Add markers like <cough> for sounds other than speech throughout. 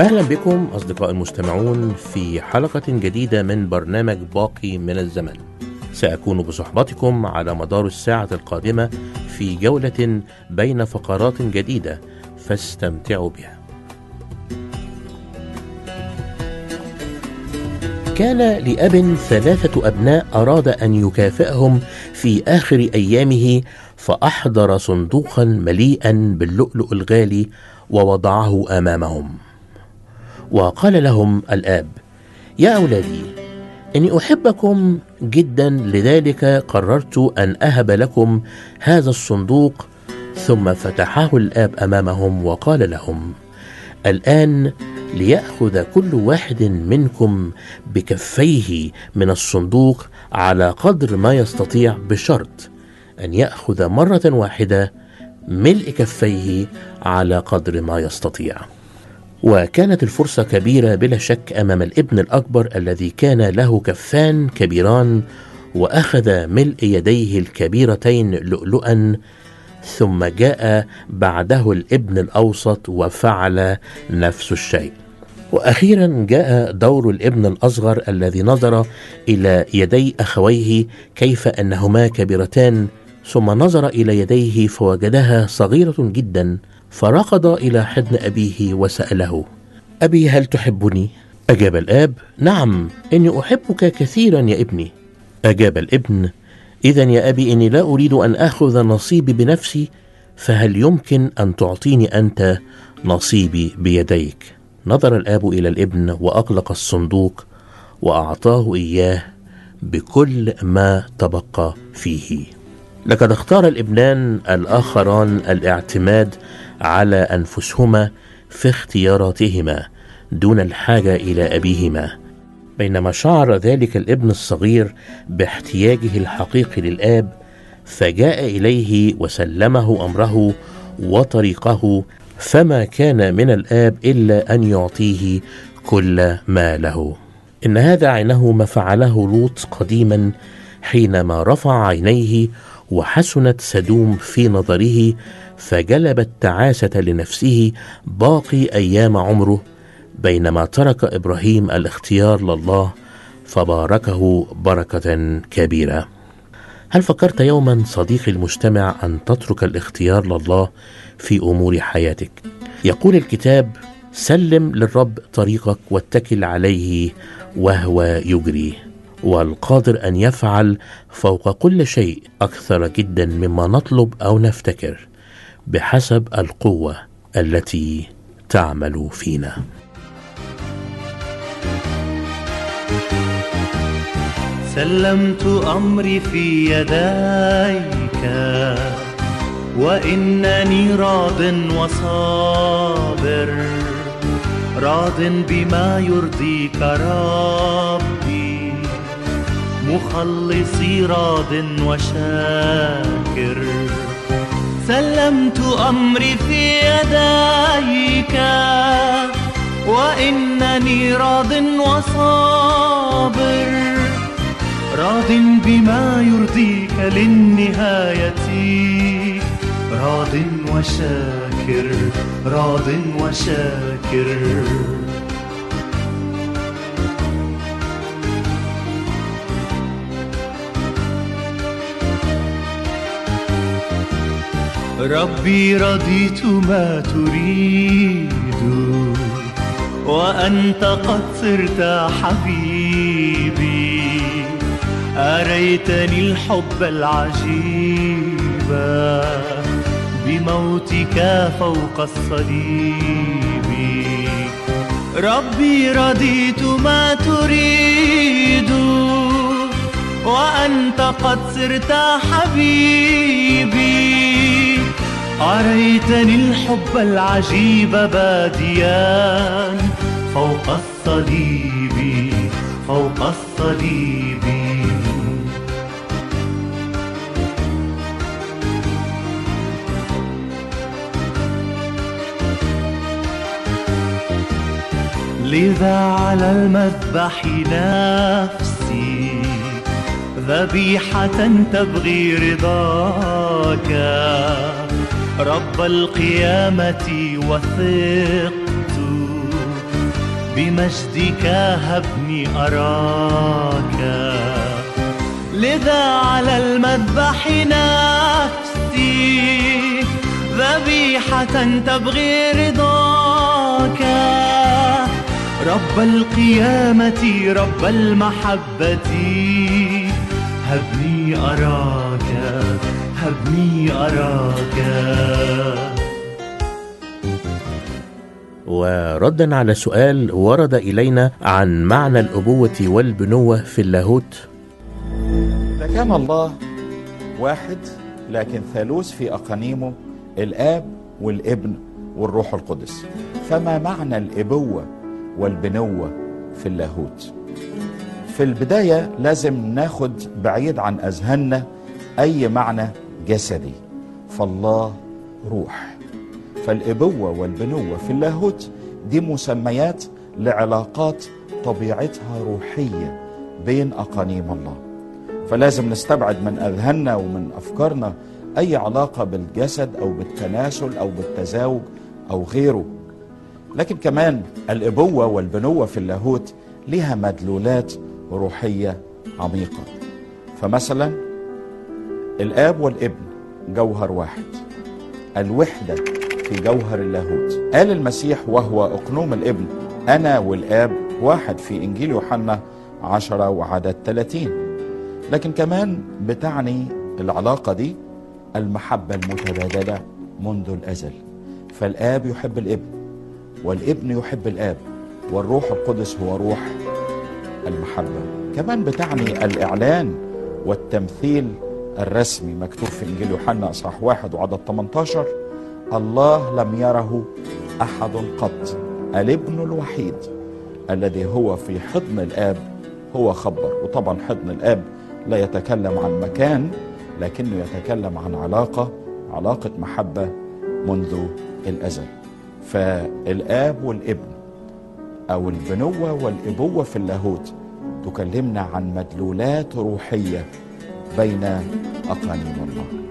أهلا بكم أصدقاء المستمعون في حلقة جديدة من برنامج باقي من الزمن. سأكون بصحبتكم على مدار الساعة القادمة في جولة بين فقرات جديدة فاستمتعوا بها. كان لأب ثلاثة أبناء أراد أن يكافئهم في آخر أيامه فأحضر صندوقا مليئا باللؤلؤ الغالي ووضعه أمامهم. وقال لهم الآب يا أولادي إني أحبكم جدا لذلك قررت أن أهب لكم هذا الصندوق. ثم فتحه الآب أمامهم وقال لهم الآن ليأخذ كل واحد منكم بكفيه من الصندوق على قدر ما يستطيع بشرط أن يأخذ مرة واحدة ملء كفيه على قدر ما يستطيع. وكانت الفرصة كبيرة بلا شك أمام الابن الأكبر الذي كان له كفان كبيران وأخذ ملء يديه الكبيرتين لؤلؤا ثم جاء بعده الابن الأوسط وفعل نفس الشيء. وأخيرا جاء دور الابن الأصغر الذي نظر إلى يدي أخويه كيف أنهما كبيرتان ثم نظر إلى يديه فوجدها صغيرة جدا. فركض إلى حضن أبيه وسأله أبي هل تحبني؟ أجاب الآب نعم إني أحبك كثيرا يا ابني. أجاب الابن اذا يا أبي إني لا أريد أن آخذ نصيبي بنفسي فهل يمكن أن تعطيني أنت نصيبي بيديك؟ نظر الآب إلى الابن واغلق الصندوق وأعطاه إياه بكل ما تبقى فيه. لقد اختار الابنان الآخران الاعتماد على أنفسهما في اختياراتهما دون الحاجة إلى أبيهما. بينما شعر ذلك الابن الصغير باحتياجه الحقيقي للآب فجاء إليه وسلمه أمره وطريقه فما كان من الآب إلا أن يعطيه كل ما له. إن هذا عينه ما فعله لوط قديما حينما رفع عينيه وحسنت سدوم في نظره فجلب التعاسه لنفسه باقي أيام عمره بينما ترك إبراهيم الاختيار لله فباركه بركة كبيرة. هل فكرت يوما صديقي المجتمع أن تترك الاختيار لله في أمور حياتك؟ يقول الكتاب سلم للرب طريقك واتكل عليه وهو يجري والقادر أن يفعل فوق كل شيء أكثر جدا مما نطلب أو نفتكر. بحسب القوة التي تعمل فينا. سلمت أمري في يديك وإنني راض وصابر. راض بما يرضيك ربي مخلصي راض وشاكر. سلمت أمري في يديك وإنني راض وصابر. راض بما يرضيك للنهاية راض وشاكر راض وشاكر. ربي رضيت ما تريد وأنت قد صرت حبيبي. أريتني الحب العجيب بموتك فوق الصليب. ربي رضيت ما تريد وأنت قد صرت حبيبي. أريتني الحب العجيب باديا فوق الصليب فوق الصليب. لذا على المذبح نفسي ذبيحة تبغي رضاك؟ رب القيامة وثقت بمجدك هبني أراك. لذا على المذبح نفسي ذبيحة تبغي رضاك. رب القيامة رب المحبة هبني أراك. هبني أراك. وردا على سؤال ورد إلينا عن معنى الأبوة والبنوة في اللاهوت. ده كان الله واحد لكن ثالوث في أقانيمه الآب والابن والروح القدس. فما معنى الإبوة والبنوة في اللاهوت؟ في البداية لازم ناخد بعيد عن أذهاننا أي معنى جسدي فالله روح. فالإبوة والبنوة في اللاهوت دي مسميات لعلاقات طبيعتها روحية بين أقانيم الله. فلازم نستبعد من أذهاننا ومن أفكارنا أي علاقة بالجسد أو بالتناسل أو بالتزاوج أو غيره. لكن كمان الأبوة والبنوة في اللاهوت لها مدلولات روحية عميقة. فمثلا الآب والابن جوهر واحد. الوحدة في جوهر اللاهوت. قال المسيح وهو أقنوم الابن أنا والآب واحد في إنجيل يوحنا عشرة وعدد 30 لكن كمان بتعني العلاقة دي المحبة المتبادلة منذ الأزل. فالآب يحب الابن والابن يحب الآب والروح القدس هو روح المحبة. كمان بتعني الإعلان والتمثيل الرسمي مكتوب في إنجيل يوحنا أصحاح واحد وعدد 18 الله لم يره أحد قط الابن الوحيد الذي هو في حضن الآب هو خبر. وطبعا حضن الآب لا يتكلم عن مكان لكنه يتكلم عن علاقة علاقة محبة منذ الأزل. فالآب والابن أو البنوة والإبوة في اللاهوت تكلمنا عن مدلولات روحية بين أقانيم الله.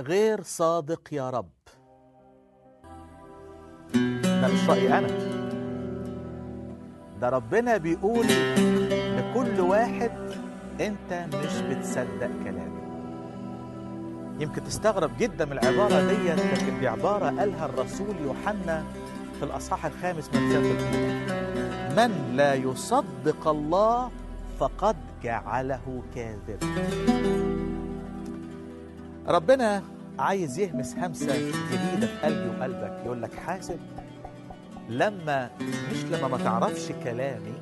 غير صادق يا رب. ده مش رايي أنا. ده ربنا بيقول لكل واحد أنت مش بتصدق كلامي يمكن تستغرب جدا من العبارة ديت لكن دي عبارة قالها الرسول يوحنا في الأصحاح الخامس من رساله الأولى. من لا يصدق الله فقد جعله كاذب ربنا عايز يهمس همسة جديدة في قلبي وقلبك. يقول لك حاسب لما مش لما ما تعرفش كلامي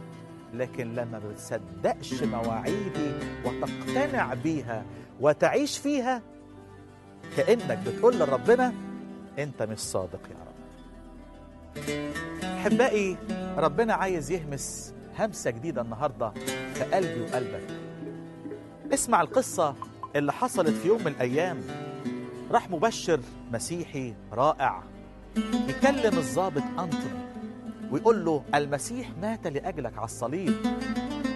لكن لما ما بتصدقش مواعيدي وتقتنع بيها وتعيش فيها كأنك بتقول لربنا أنت مش صادق يا رب. احبائي ربنا عايز يهمس همسة جديدة النهاردة في قلبي وقلبك. اسمع القصة اللي حصلت في يوم من الأيام. راح مبشر مسيحي رائع يكلم الضابط أنتوني ويقول له المسيح مات لأجلك على الصليب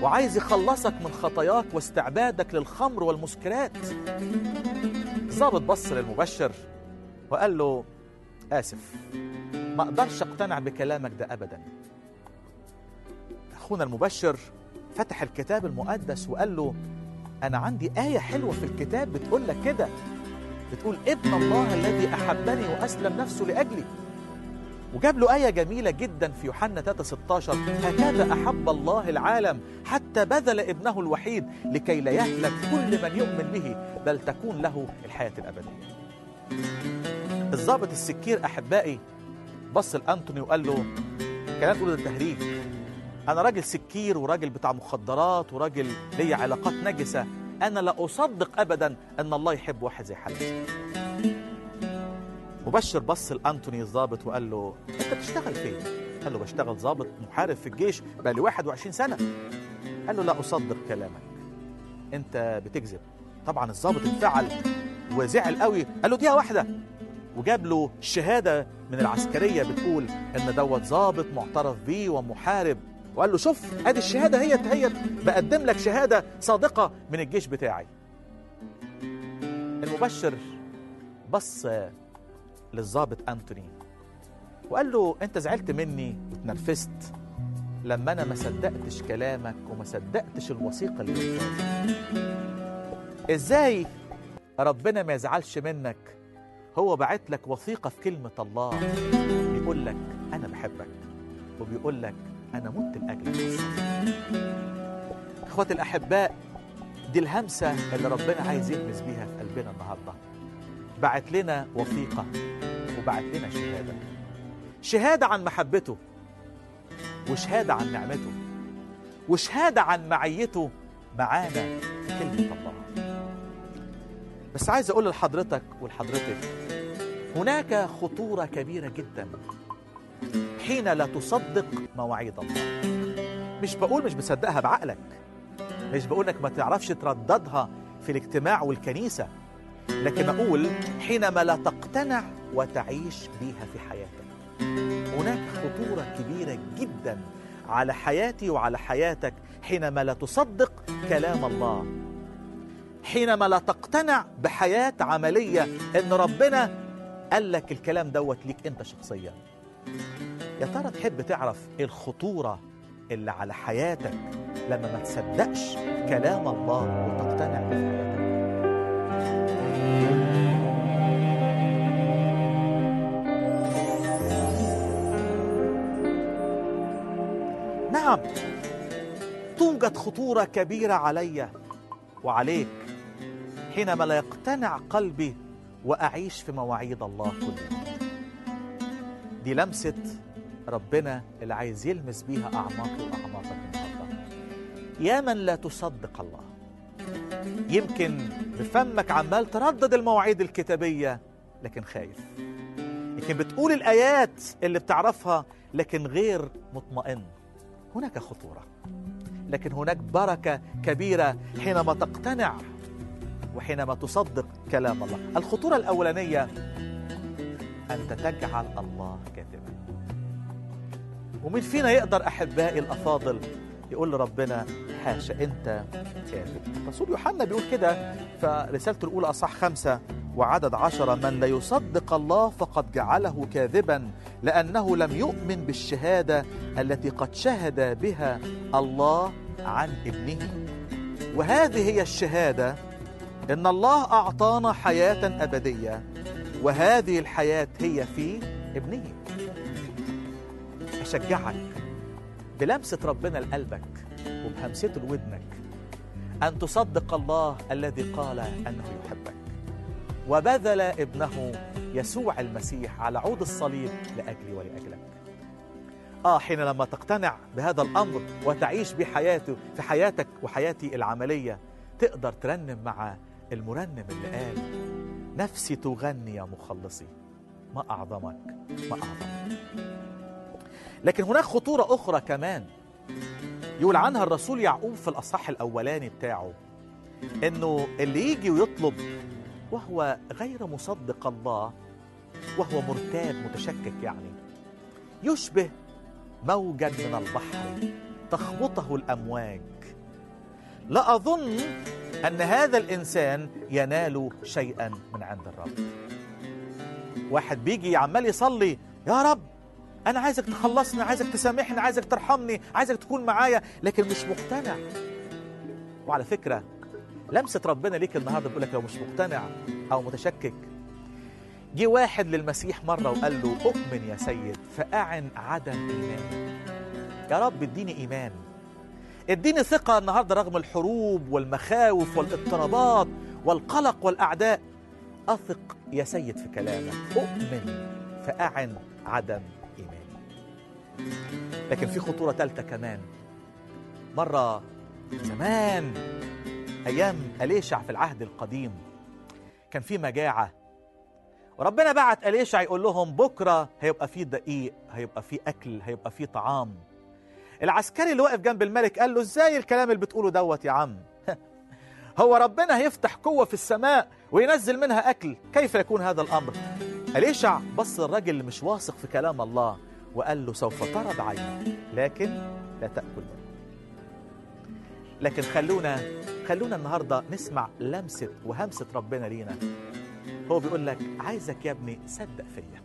وعايز يخلصك من خطاياك واستعبادك للخمر والمسكرات. الضابط بص للمبشر وقال له آسف ما أقدرش أقتنع بكلامك ده أبدا. أخونا المبشر فتح الكتاب المقدس وقال له أنا عندي آية حلوة في الكتاب بتقول لك كده. بتقول ابن الله الذي أحبني وأسلم نفسه لأجلي. وجاب له آية جميلة جدا في يوحنا 3 16 هكذا أحب الله العالم حتى بذل ابنه الوحيد لكي لا يهلك كل من يؤمن به بل تكون له الحياة الأبدية. الضابط السكير أحبائي بص لأنتوني وقال له كلام تقول ده تهريج. أنا راجل سكير وراجل بتاع مخدرات وراجل ليا علاقات نجسة. أنا لا أصدق أبدا أن الله يحب واحد زي حالتي مبشر بص لأنتوني الضابط وقال له أنت بتشتغل فين؟ قال له بشتغل ضابط محارب في الجيش بقى لي 21 سنة. قال له لا أصدق كلامك. أنت بتكذب. طبعا الضابط انفعل وزعل قوي قال له دقيقة واحدة. وجاب له شهادة من العسكرية بتقول إن دوت ضابط معترف بيه ومحارب. وقال له شوف ادي الشهادة هي هي بقدم لك شهادة صادقة من الجيش بتاعي. المبشر بص للضابط أنتوني وقال له أنت زعلت مني واتنرفزت لما أنا ما صدقتش كلامك وما صدقتش الوثيقة اللي لي. إزاي ربنا ما يزعلش منك؟ هو بعت لك وثيقة في كلمة الله بيقول لك أنا بحبك. وبيقول لك أنا مت لأجلك. إخواتي الأحباء دي الهمسة اللي ربنا عايز يلمس بيها في قلبنا النهاردة. بعت لنا وثيقة وبعت لنا شهادة. شهادة عن محبته وشهادة عن نعمته وشهادة عن معيته معانا في كلمة الله. بس عايز أقول لحضرتك ولحضرتك هناك خطورة كبيرة جدا. حين لا تصدق مواعيد الله. مش بقول مش بتصدقها بعقلك. مش بقول إنك ما تعرفش ترددها في الاجتماع والكنيسة. لكن أقول حينما لا تقتنع وتعيش بيها في حياتك. هناك خطورة كبيرة جدا على حياتي وعلى حياتك حينما لا تصدق كلام الله. حينما لا تقتنع بحياة عملية إن ربنا قال لك الكلام دوت ليك أنت شخصيا. يا ترى تحب تعرف إيه الخطورة اللي على حياتك لما ما تصدقش كلام الله وتقتنع به في حياتك نعم توجد خطورة كبيرة علي وعليك حينما لا يقتنع قلبي وأعيش في مواعيد الله كل يوم دي لمسة ربنا اللي عايز يلمس بيها أعماقي وأعماقك النهارده. يا من لا تصدق الله. يمكن بفمك عمال تردد المواعيد الكتابية لكن خايف. يمكن بتقول الآيات اللي بتعرفها لكن غير مطمئن. هناك خطورة. لكن هناك بركة كبيرة حينما تقتنع وحينما تصدق كلام الله. الخطورة الأولانية أنت تجعل الله ومين فينا يقدر أحبائي الأفاضل يقول لربنا حاشا أنت كاذب. رسول يوحنا بيقول كده فرسالته الأولى أصح خمسة وعدد عشرة من لا يصدق الله فقد جعله كاذبا لأنه لم يؤمن بالشهادة التي قد شهد بها الله عن ابنه. وهذه هي الشهادة إن الله أعطانا حياة أبدية وهذه الحياة هي في ابنه. أشجعك بلمسة ربنا لقلبك وبهمسته لودنك أن تصدق الله الذي قال أنه يحبك. وبذل ابنه يسوع المسيح على عود الصليب لأجلي ولأجلك. آه حين لما تقتنع بهذا الأمر وتعيش بحياته في حياتك وحياتي العملية تقدر ترنم مع المرنم اللي قال نفسي تغني يا مخلصي ما أعظمك ما أعظمك. لكن هناك خطورة أخرى كمان. يقول عنها الرسول يعقوب في الأصحاح الأولاني بتاعه إنه اللي يجي ويطلب وهو غير مصدق الله وهو مرتاب متشكك يعني يشبه موجا من البحر تخبطه الأمواج. لا أظن أن هذا الإنسان ينال شيئا من عند الرب. واحد بيجي عمال يصلي يا رب! أنا عايزك تخلصني عايزك تسامحني عايزك ترحمني عايزك تكون معايا لكن مش مقتنع. وعلى فكرة لمسة ربنا ليك النهاردة بيقول لك لو مش مقتنع أو متشكك جه واحد للمسيح مرة وقال له أؤمن يا سيد فأعن عدم إيماني يا رب اديني إيمان. اديني ثقة النهاردة رغم الحروب والمخاوف والاضطرابات والقلق والأعداء. أثق يا سيد في كلامك. أؤمن فأعن عدم لكن في خطورة ثالثة كمان. مرة زمان أيام أليشع في العهد القديم كان في مجاعة. وربنا بعت أليشع يقول لهم بكرة هيبقى في دقيق هيبقى في أكل هيبقى في طعام. العسكري اللي واقف جنب الملك قال له إزاي الكلام اللي بتقوله دوت يا عم؟ <laughs> هو ربنا هيفتح قوة في السماء وينزل منها أكل كيف يكون هذا الأمر؟ أليشع بص الراجل اللي مش واثق في كلام الله. وقال له سوف ترى بعينك لكن لا تأكل. منه لكن خلونا خلونا النهاردة نسمع لمسة وهمسة ربنا لينا. هو بيقول لك عايزك يا ابني صدق فيا.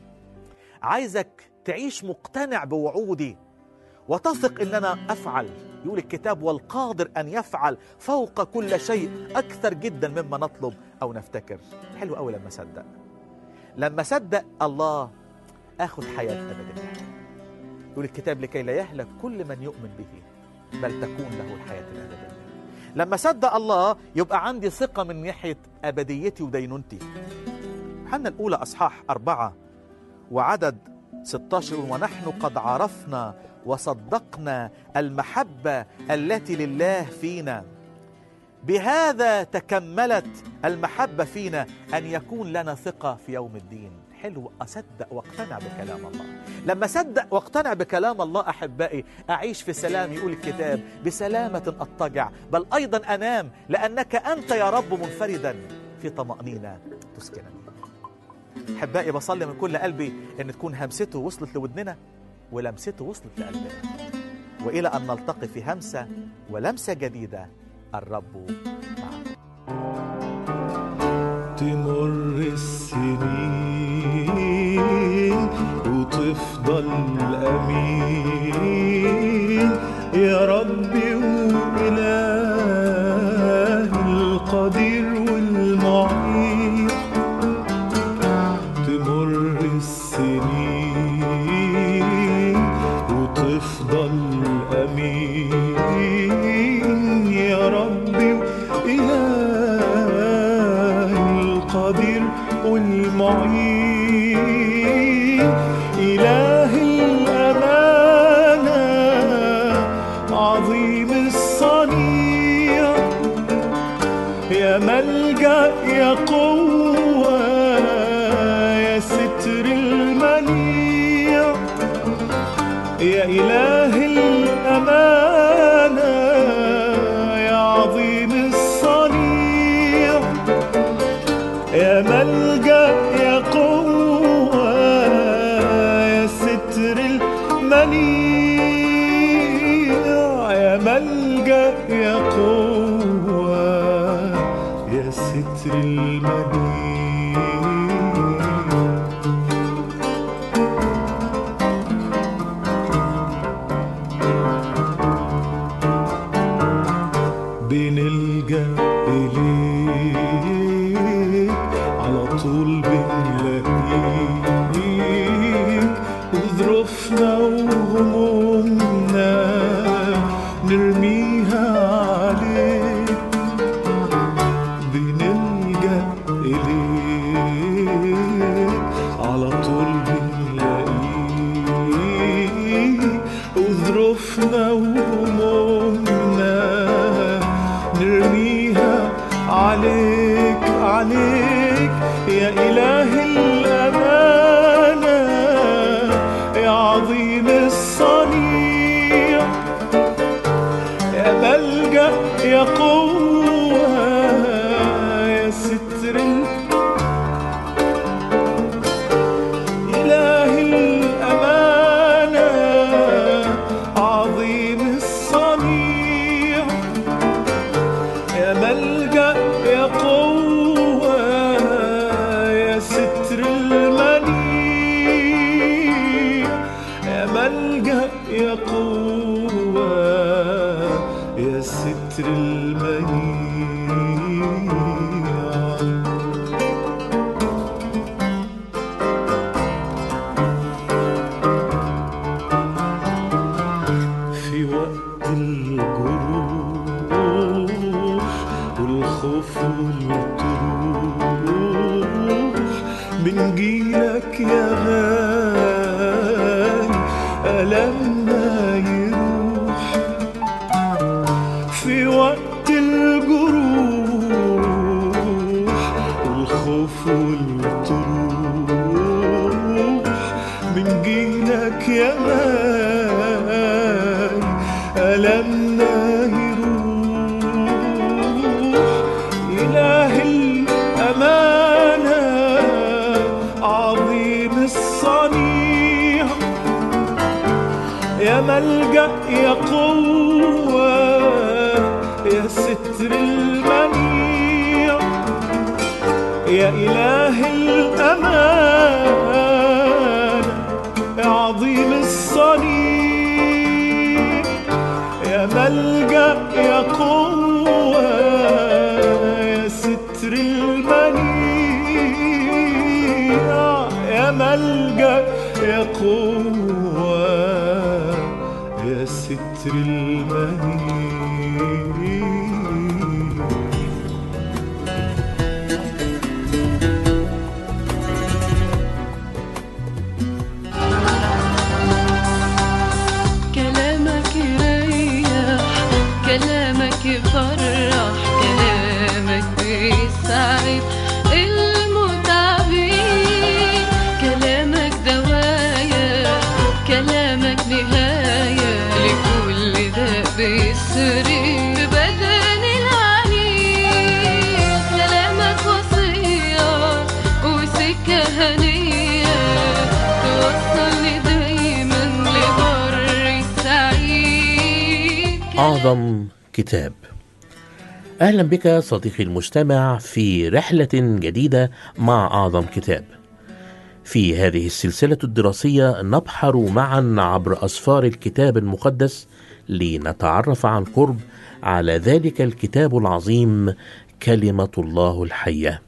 عايزك تعيش مقتنع بوعودي. وتثق إن أنا أفعل. يقول الكتاب والقادر أن يفعل فوق كل شيء أكثر جدا مما نطلب أو نفتكر. حلو قوي لما صدق. لما صدق الله آخذ حياة ابديه يقول الكتاب لكي لا يهلك كل من يؤمن به بل تكون له الحياة الأبدية. لما صدق الله يبقى عندي ثقة من ناحية أبديتي ودينونتي. يوحنا الأولى أصحاح أربعة وعدد 16 ونحن قد عرفنا وصدقنا المحبة التي لله فينا. بهذا تكملت المحبة فينا أن يكون لنا ثقة في يوم الدين. حلو أصدق واقتنع بكلام الله. لما صدق واقتنع بكلام الله أحبائي أعيش في سلام يقول الكتاب بسلامة أضطجع. بل أيضا أنام لأنك أنت يا رب منفردا في طمأنينة تسكنني. أحبائي بصلي من كل قلبي أن تكون همسته وصلت لودننا ولمسته وصلت لقلبنا. وإلى أن نلتقي في همسة ولمسة جديدة الرب معكم تمر السنين تفضل امين يا ربي إله দিনিল and يا قوة يا ستر المنيع. يا ملجأ يا قوة يا ستر المنيع. أعظم كتاب. أهلا بك صديقي المستمع في رحلة جديدة مع أعظم كتاب. في هذه السلسلة الدراسية نبحر معا عبر أسفار الكتاب المقدس لنتعرف عن قرب على ذلك الكتاب العظيم كلمة الله الحية.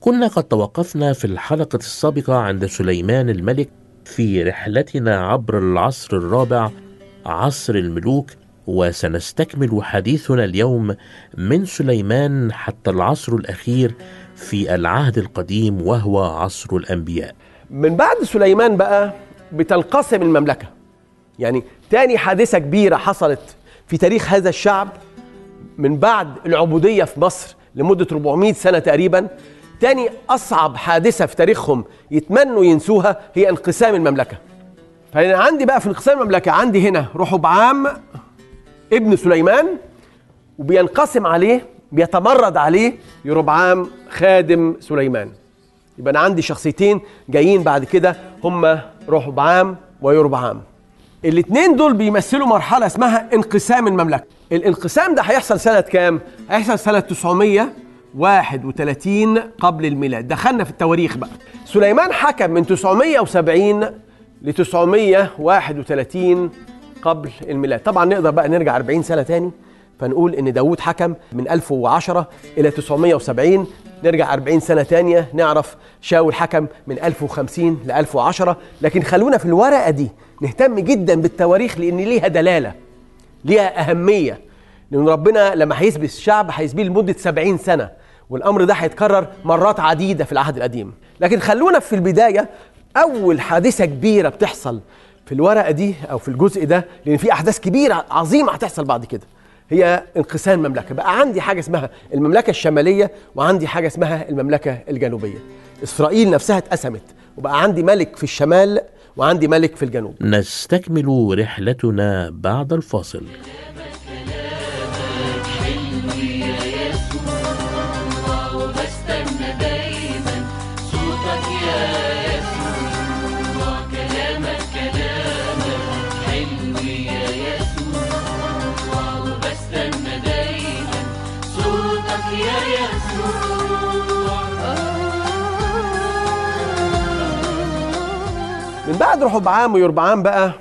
كنا قد توقفنا في الحلقة السابقة عند سليمان الملك في رحلتنا عبر العصر الرابع عصر الملوك وسنستكمل حديثنا اليوم من سليمان حتى العصر الأخير في العهد القديم وهو عصر الأنبياء. من بعد سليمان بقى بتنقسم المملكة. يعني تاني حادثة كبيرة حصلت في تاريخ هذا الشعب من بعد العبودية في مصر لمدة 400 سنة تقريبا. تاني أصعب حادثة في تاريخهم يتمنوا ينسوها هي انقسام المملكة. فأنا عندي بقى في انقسام المملكة عندي هنا رحبعام ابن سليمان وبينقسم عليه بيتمرد عليه يربعام خادم سليمان. يبقى أنا عندي شخصيتين جايين بعد كده هما رحبعام ويربعام. الاثنين دول بيمثلوا مرحلة اسمها انقسام المملكة. الانقسام ده هيحصل سنة كام؟ هيحصل سنة 931 قبل الميلاد. دخلنا في التواريخ بقى. سليمان حكم من 970 ل 931 قبل الميلاد. طبعا نقدر بقى نرجع 40 سنة تاني فنقول إن داود حكم من 1010 إلى 970 نرجع 40 سنة تانية نعرف شاول حكم من 1050 ل 1010 لكن خلونا في الورقة دي نهتم جدا بالتواريخ لأن ليها دلالة ليها أهمية. لأن ربنا لما هيثبت الشعب هيثبيه لمدة 70 سنة والأمر ده هيتكرر مرات عديدة في العهد القديم. لكن خلونا في البداية أول حادثة كبيرة بتحصل في الورقة دي أو في الجزء ده لأن في أحداث كبيرة عظيمة هتحصل بعد كده. هي انقسام مملكة. بقى عندي حاجة اسمها المملكة الشمالية وعندي حاجة اسمها المملكة الجنوبية. إسرائيل نفسها اتقسمت وبقى عندي ملك في الشمال وعندي ملك في الجنوب. نستكمل رحلتنا بعد الفاصل. من بعد رحبعام ويربعام بقى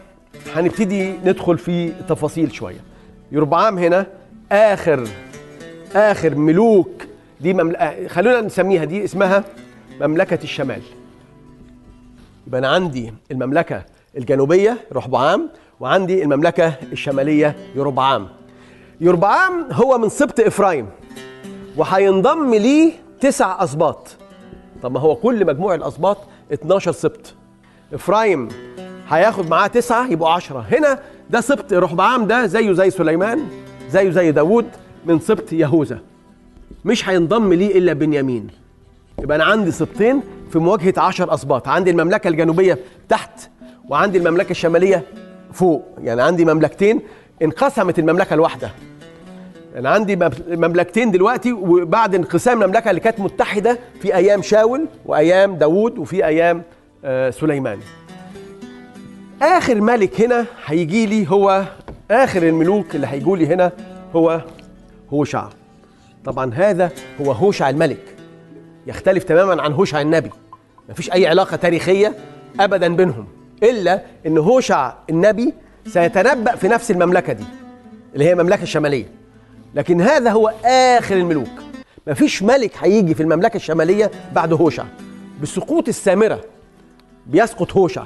هنبتدي ندخل في تفاصيل شوية. يربعام هنا آخر آخر ملوك دي مملكة خلونا نسميها دي اسمها مملكة الشمال. يبقى أنا عندي المملكة الجنوبية رحبعام وعندي المملكة الشمالية يربعام يربعام هو من سبط إفرايم وهينضم ليه تسع أسباط. طب ما هو كل مجموع الأسباط 12 سبط. إفرايم هياخد معاه تسعة يبقوا عشرة. هنا ده سبط رحبعام ده زيه زي سليمان زيه زي داوود من سبط يهوذا. مش هينضم ليه إلا بنيامين. يبقى أنا عندي سبطين في مواجهة عشر أسباط. عندي المملكة الجنوبية تحت وعندي المملكة الشمالية فوق. يعني عندي مملكتين انقسمت المملكة الواحدة. أنا عندي مم- مملكتين دلوقتي وبعد انقسام المملكة اللي كانت متحدة في أيام شاول وأيام داوود وفي أيام آه، سليمان. آخر ملك هنا هيجي لي هو آخر الملوك اللي هيجوا لي هنا هو هوشع. طبعا هذا هو هوشع الملك. يختلف تماما عن هوشع النبي. مفيش أي علاقة تاريخية ابدا بينهم إلا إن هوشع النبي سيتنبأ في نفس المملكة دي اللي هي المملكة الشمالية. لكن هذا هو آخر الملوك. مفيش ملك هيجي في المملكة الشمالية بعد هوشع. بسقوط السامرة بيسقط هوشع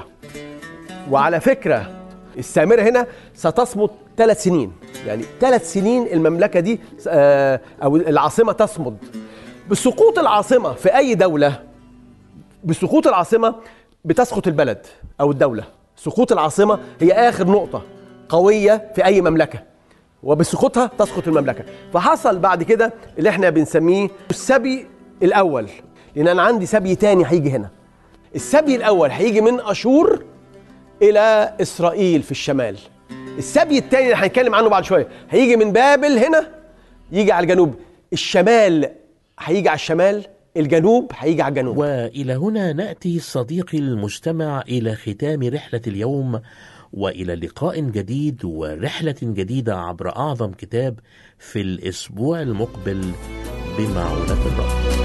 وعلى فكرة السامرة هنا ستصمد ثلاث سنين. يعني ثلاث سنين المملكة دي آه، أو العاصمة تصمد. بسقوط العاصمة في أي دولة بسقوط العاصمة بتسقط البلد أو الدولة. سقوط العاصمة هي آخر نقطة قوية في أي مملكة. وبسقوطها تسقط المملكة. فحصل بعد كده اللي إحنا بنسميه السبي الأول. لأن أنا عندي سبي تاني هيجي هنا. السبي الأول هيجي من أشور إلى إسرائيل في الشمال. السبي الثاني اللي هنتكلم عنه بعد شوية هيجي من بابل هنا يجي على الجنوب. الشمال هيجي على الشمال الجنوب هيجي على الجنوب. وإلى هنا نأتي صديقي المستمع إلى ختام رحلة اليوم وإلى لقاء جديد ورحلة جديدة عبر أعظم كتاب في الأسبوع المقبل بمعونة الرب.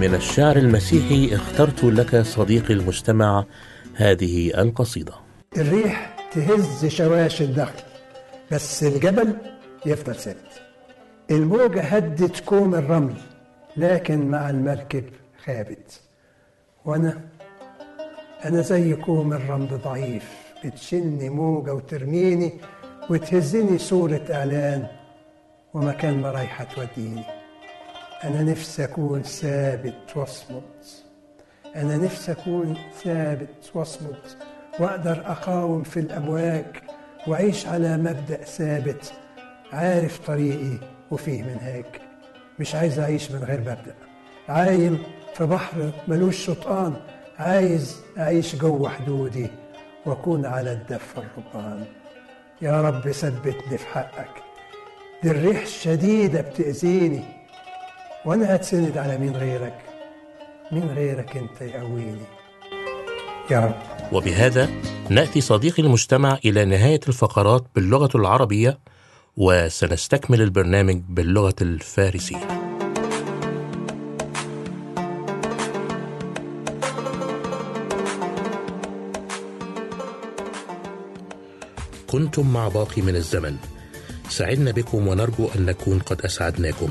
ومن الشعر المسيحي اخترت لك صديقي المستمع هذه القصيدة. الريح تهز شواشي النخل بس الجبل يفضل ثابت. الموجة هدت كوم الرمل لكن مع المركب خابت. وأنا أنا زي كوم الرمل ضعيف بتشيلني موجة وترميني وتهزني صورة إعلان ومكان ما رايحة توديني. أنا نفسي أكون ثابت واصمد أنا نفسي أكون ثابت واصمد وأقدر أقاوم في الأمواج وأعيش على مبدأ ثابت عارف طريقي وفيه منهاج. مش عايز أعيش من غير مبدأ. عايم في بحر ملوش شطآن عايز أعيش جوه حدودي وأكون على الدفة الربان يا رب ثبتني في حقك. دي الريح الشديدة بتأذيني. وأنا هتسند على مين غيرك؟ مين غيرك انت يقويني يا رب. وبهذا نأتي صديقي المستمع إلى نهاية الفقرات باللغة العربية وسنستكمل البرنامج باللغة الفارسية. كنتم مع باقي من الزمن. سعدنا بكم ونرجو أن نكون قد أسعدناكم.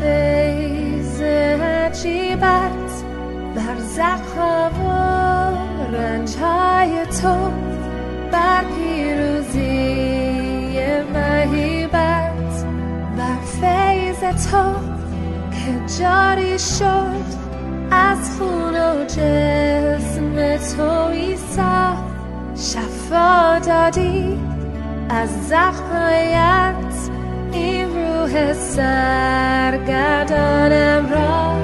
فیض عجیبت بر زخم و رنجهای تو بر پیروزی مهیبت بر فیض تو که جاری شد از خون و جسم تو عیسی شفا دادی از زخمایت این روح سرگردانم را.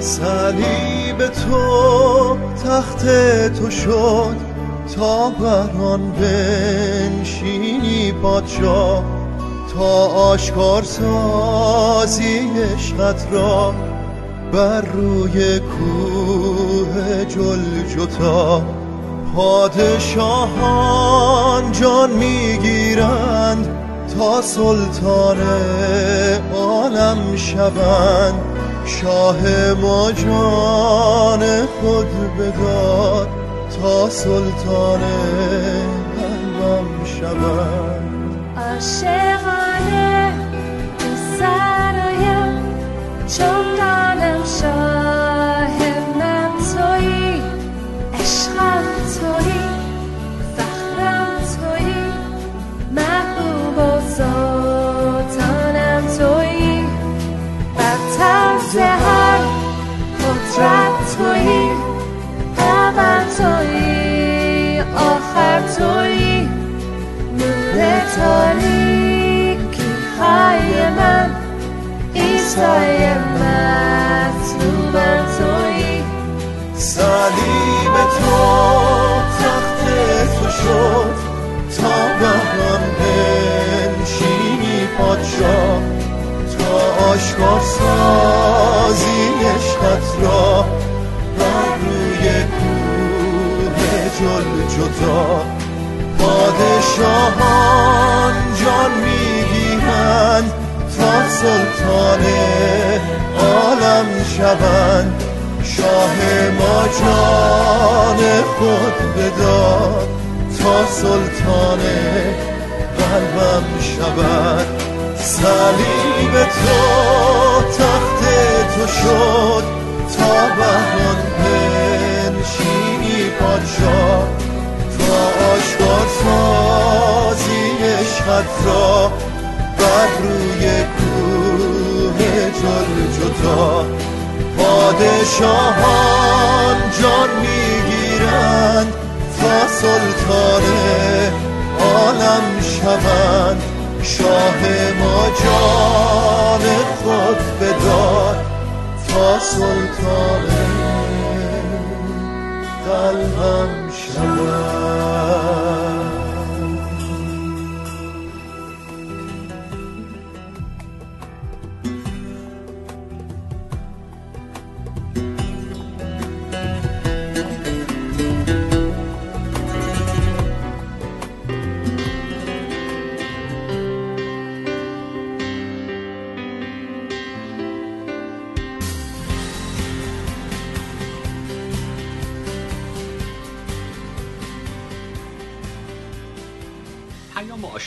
صلیب تو تخت تو شد. تا بر آن بنشینی پادشاه تا آشکار سازی عشقت را. بر روی کوه جلجتا. پادشاهان جان می‌گیرند. تا سلطان عالم شوند. شاه ما جان خود بداد تا سلطان قلبم شوند. عاشقانه سرایم چون دانم شاه سلطانم تویی. برتر ز هر قدرت تویی. اول تویی آخر تویی. نور تاریکی. آشکار سازی عشقت را بر روی کوه جلجتا پادشاهان جان می‌گیرند تا سلطان عالم شوند. شاه ما جان خود بداد تا سلطان قلبم شود. صلیب تو تخت تو شد تا بر آن بنشینی پادشاه. تا آشکار سازی عشقت را بر روی کوه جلجتا. پادشاهان جان می‌گیرند تا سلطان عالم شوند. شاه ما جان خود بداد تا سلطان قلبم شوند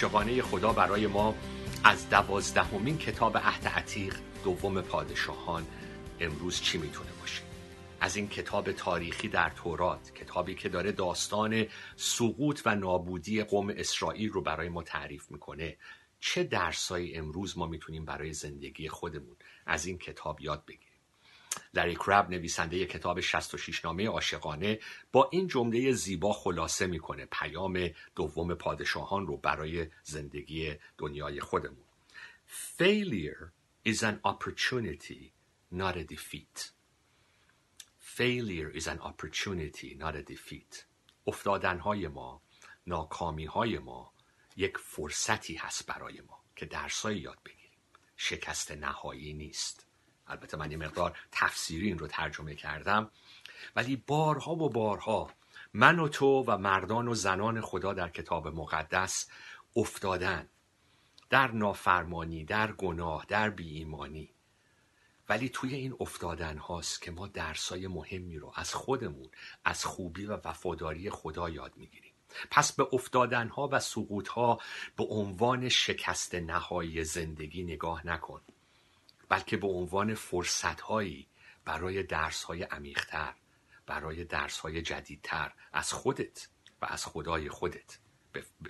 عاشقانه خدا برای ما از دوازدهمین کتاب عهد عتیق دوم پادشاهان امروز چی می‌تونه باشه؟ از این کتاب تاریخی در تورات کتابی که داره داستان سقوط و نابودی قوم اسرائیل رو برای ما تعریف می‌کنه. چه درسایی امروز ما می‌تونیم برای زندگی خودمون از این کتاب یاد بگیریم؟ لری کرب نویسنده کتاب 66 نامه عاشقانه با این جمله زیبا خلاصه می‌کنه پیام دوم پادشاهان رو برای زندگی دنیای خودمون. Failure is an opportunity not a defeat. Failure is an opportunity not a defeat. افتادنهای ما ناکامی های ما یک فرصتی هست برای ما که درسایی یاد بگیریم. شکست نهایی نیست. البته من یه مقدار تفسیری این رو ترجمه کردم. ولی بارها و بارها من و تو و مردان و زنان خدا در کتاب مقدس افتادن. در نافرمانی در گناه در بیایمانی. ولی توی این افتادن هاست که ما درسای مهمی رو از خودمون از خوبی و وفاداری خدا یاد می‌گیریم. پس به افتادن ها و سقوط ها به عنوان شکست نهایی زندگی نگاه نکن. بلکه به عنوان فرصت هایی برای درس های عمیقتر برای درس های جدیدتر از خودت و از خدای خودت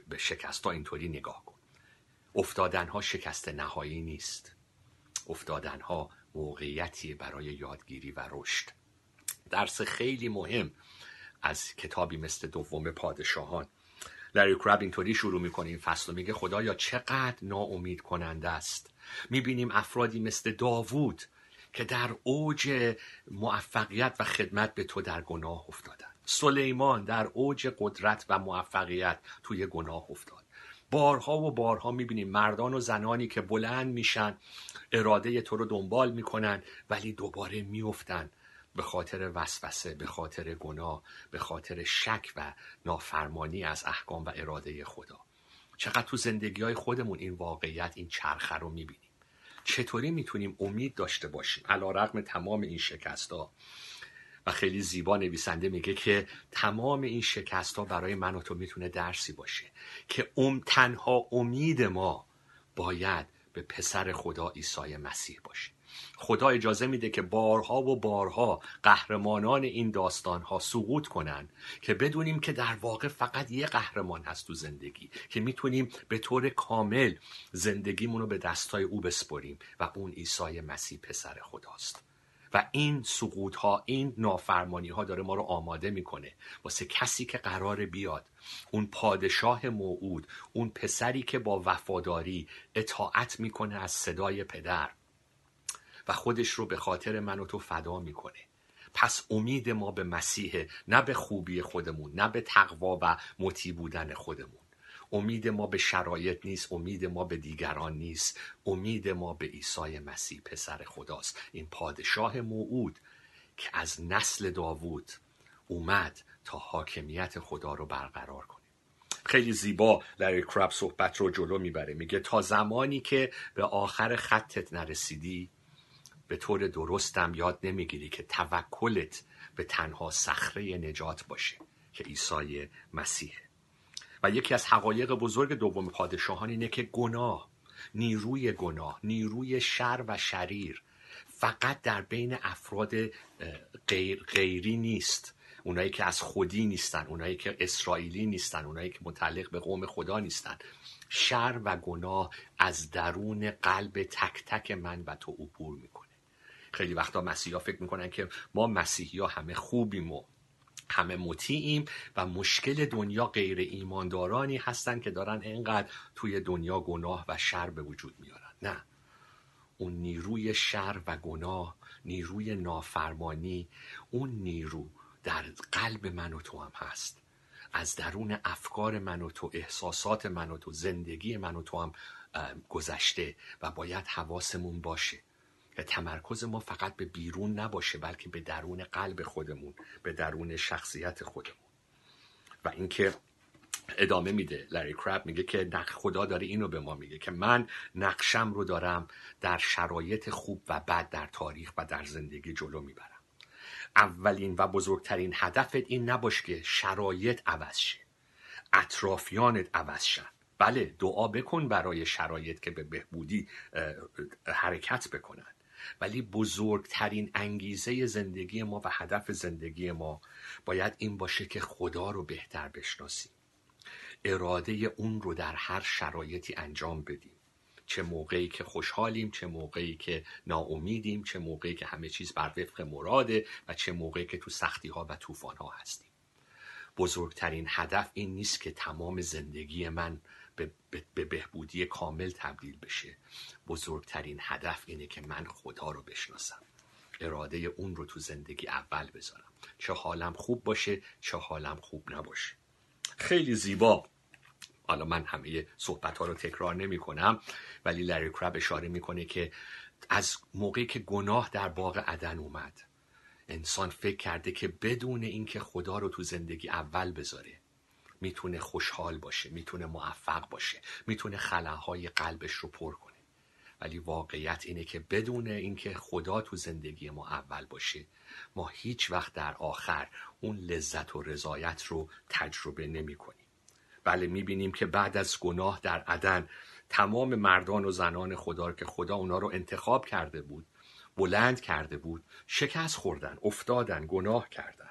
به, شکست ها اینطوری نگاه کن. افتادن ها شکست نهایی نیست. افتادن ها موقعیتی برای یادگیری و رشد. درس خیلی مهم از کتابی مثل دوم پادشاهان لری کرب اینطوری شروع می‌کنه این فصل میگه خدایا چقدر ناامید کننده است. می‌بینیم افرادی مثل داوود که در اوج موفقیت و خدمت به تو در گناه افتادن. سلیمان در اوج قدرت و موفقیت توی گناه افتاد. بارها و بارها می‌بینیم مردان و زنانی که بلند میشن اراده تو رو دنبال می‌کنن ولی دوباره میفتن به خاطر وسوسه به خاطر گناه به خاطر شک و نافرمانی از احکام و اراده خدا. چقدر تو زندگی های خودمون این واقعیت این چرخه رو می‌بینیم. چطوری می‌تونیم امید داشته باشیم؟ علی‌رغم تمام این شکست ها و خیلی زیبا نویسنده میگه که تمام این شکست ها برای من و تو می‌تونه درسی باشه که ام تنها امید ما باید به پسر خدا عیسی مسیح باشه. خدا اجازه میده که بارها و بارها قهرمانان این داستان ها سقوط کنن که بدونیم که در واقع فقط یه قهرمان هست تو زندگی که می‌تونیم به طور کامل زندگیمون رو به دستای او بسپریم و اون عیسی مسیح پسر خداست. و این سقوط ها این نافرمانی ها داره ما رو آماده می‌کنه. واسه کسی که قراره بیاد اون پادشاه موعود اون پسری که با وفاداری اطاعت می‌کنه از صدای پدر و خودش رو به خاطر من و تو فدا می‌کنه. پس امید ما به مسیح نه به خوبی خودمون نه به تقوا و مطیع بودن خودمون. امید ما به شرایط نیست امید ما به دیگران نیست. امید ما به عیسی مسیح پسر خداست. این پادشاه موعود که از نسل داوود اومد تا حاکمیت خدا رو برقرار کنه. خیلی زیبا لری کراب صحبت رو جلو می‌بره. میگه تا زمانی که به آخر خطت نرسیدی به طور درست هم یاد نمی‌گیری که توکلت به تنها صخره نجات باشه که عیسی مسیحه و یکی از حقایق بزرگ دوم پادشاهان اینه که گناه نیروی گناه نیروی شر و شریر فقط در بین افراد غیر غیری نیست. اونایی که از خودی نیستن اونایی که اسرائیلی نیستن اونایی که متعلق به قوم خدا نیستن. شر و گناه از درون قلب تک تک من و تو عبور می‌کنه. خیلی وقتا مسیحیا فکر می‌کنن که ما مسیحی ها همه خوبیم و همه مطیعیم و مشکل دنیا غیر ایماندارانی هستن که دارن اینقدر توی دنیا گناه و شر به وجود میارن. نه. اون نیروی شر و گناه نیروی نافرمانی اون نیرو در قلب من و تو هم هست. از درون افکار من و تو احساسات من و تو زندگی من و تو هم گذشته و باید حواسمون باشه. که تمرکز ما فقط به بیرون نباشه بلکه به درون قلب خودمون به درون شخصیت خودمون. و اینکه ادامه میده. لری کراب میگه که نق خدا داره اینو به ما میگه که من نقشه‌م رو دارم در شرایط خوب و بد در تاریخ و در زندگی جلو می‌برم. اولین و بزرگترین هدفت این نباش که شرایط عوض شه. اطرافیانت عوض شن. بله دعا بکن برای شرایط که به بهبودی حرکت بکنن. ولی بزرگترین انگیزه زندگی ما و هدف زندگی ما باید این باشه که خدا رو بهتر بشناسیم. اراده اون رو در هر شرایطی انجام بدیم. چه موقعی که خوشحالیم چه موقعی که ناامیدیم چه موقعی که همه چیز بر وفق مراده و چه موقعی که تو سختی ها و طوفان ها هستیم. بزرگترین هدف این نیست که تمام زندگی من به, به, به بهبودی کامل تبدیل بشه. بزرگترین هدف اینه که من خدا رو بشناسم. اراده اون رو تو زندگی اول بذارم. چه حالم خوب باشه چه حالم خوب نباشه. خیلی زیبا. حالا من همه صحبت ها رو تکرار نمی کنم ولی لری کراب اشاره می‌کنه که از موقعی که گناه در باغ عدن اومد انسان فکر کرده که بدون اینکه خدا رو تو زندگی اول بذاره می‌تونه خوشحال باشه می‌تونه موفق باشه می‌تونه خلاهای قلبش رو پر کنه. ولی واقعیت اینه که بدون اینکه خدا تو زندگی ما اول باشه ما هیچ وقت در آخر اون لذت و رضایت رو تجربه نمی کنیم. بله می‌بینیم که بعد از گناه در عدن تمام مردان و زنان خدا رو که خدا اونا رو انتخاب کرده بود بلند کرده بود شکست خوردن افتادن گناه کردن.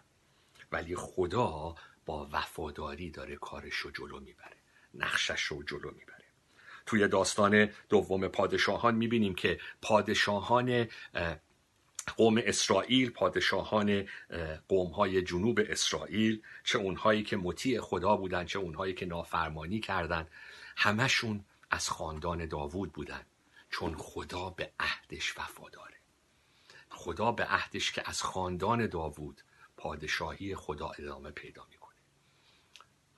ولی خدا با وفاداری داره کارش رو جلو می‌بره. نقشه‌ش رو جلو می‌بره. توی داستان دوم پادشاهان می‌بینیم که پادشاهان اه، قوم اسرائیل پادشاهان قوم های جنوب اسرائیل چه اونهایی که مطیع خدا بودن چه اونهایی که نافرمانی کردن همشون از خاندان داوود بودن. چون خدا به عهدش وفاداره. خدا به عهدش که از خاندان داوود پادشاهی خدا ادامه پیدا می‌کنه.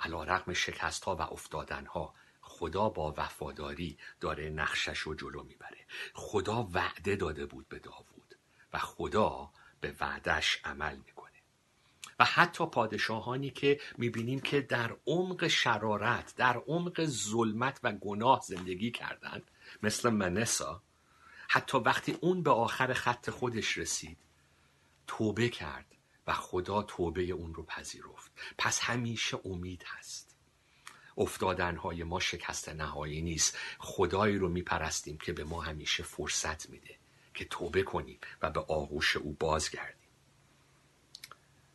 علی‌رغم شکست ها و افتادن ها خدا با وفاداری داره نقشه‌ش رو جلو می‌بره. خدا وعده داده بود به داوود و خدا به وعده‌ش عمل می‌کنه. و حتی پادشاهانی که می‌بینیم که در عمق شرارت در عمق ظلمت و گناه زندگی کردند مثل منسا حتی وقتی اون به آخر خط خودش رسید توبه کرد. و خدا توبه اون رو پذیرفت. پس همیشه امید هست. افتادنهای ما شکست نهایی نیست. خدایی رو میپرستیم که به ما همیشه فرصت میده که توبه کنیم و به آغوش او بازگردیم.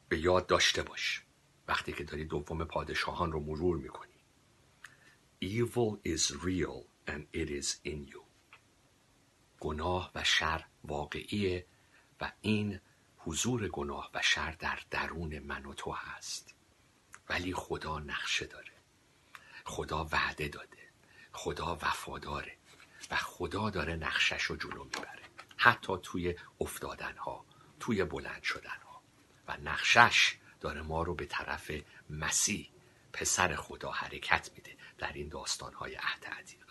به یاد داشته باش. وقتی که داری دوم پادشاهان رو مرور می‌کنی. Evil is real and it is in you. گناه و شر واقعیه و این حضور گناه و شر در درون من و تو هست. ولی خدا نقشه داره. خدا وعده داده. خدا وفاداره. و خدا داره نقشش رو جلو می‌بره. حتی توی افتادنها توی بلند شدنها. و نقشش داره ما رو به طرف مسیح پسر خدا حرکت میده در این داستانهای عهد عتیق.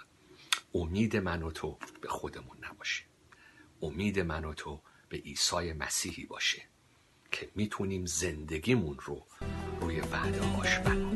امید من و تو به خودمون نباشه. امید من و تو به عیسی مسیحی باشه که می‌تونیم زندگیمون رو روی وعده هاش بنا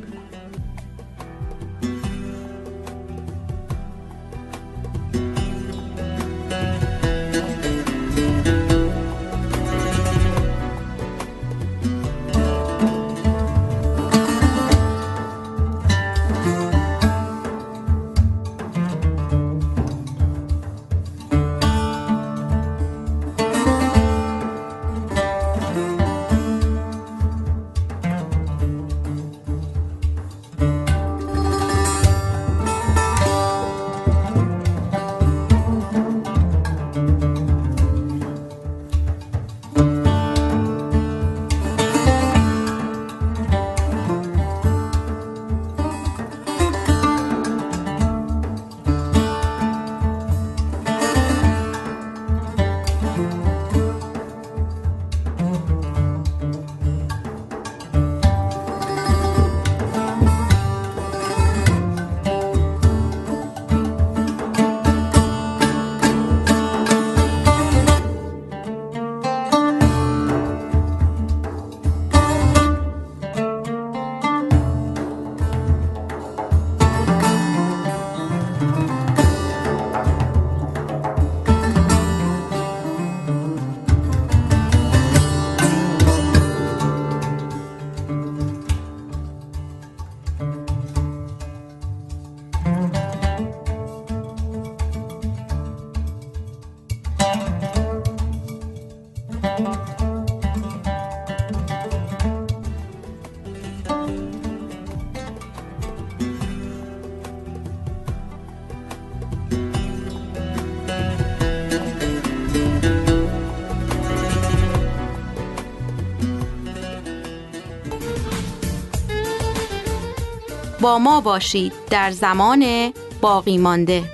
ما باشید در زمان باقی مانده.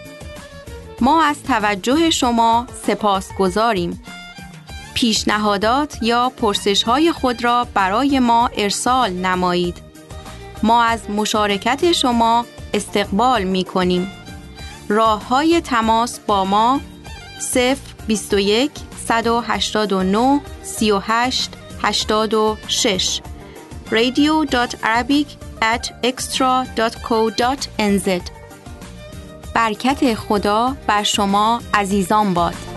ما از توجه شما سپاس گذاریم. پیشنهادات یا پرسش های خود را برای ما ارسال نمایید. ما از مشارکت شما استقبال می کنیم راه های تماس با ما 0 21 189 38 86 radio.arabic at extra.co.nz برکت خدا بر شما عزیزان باد.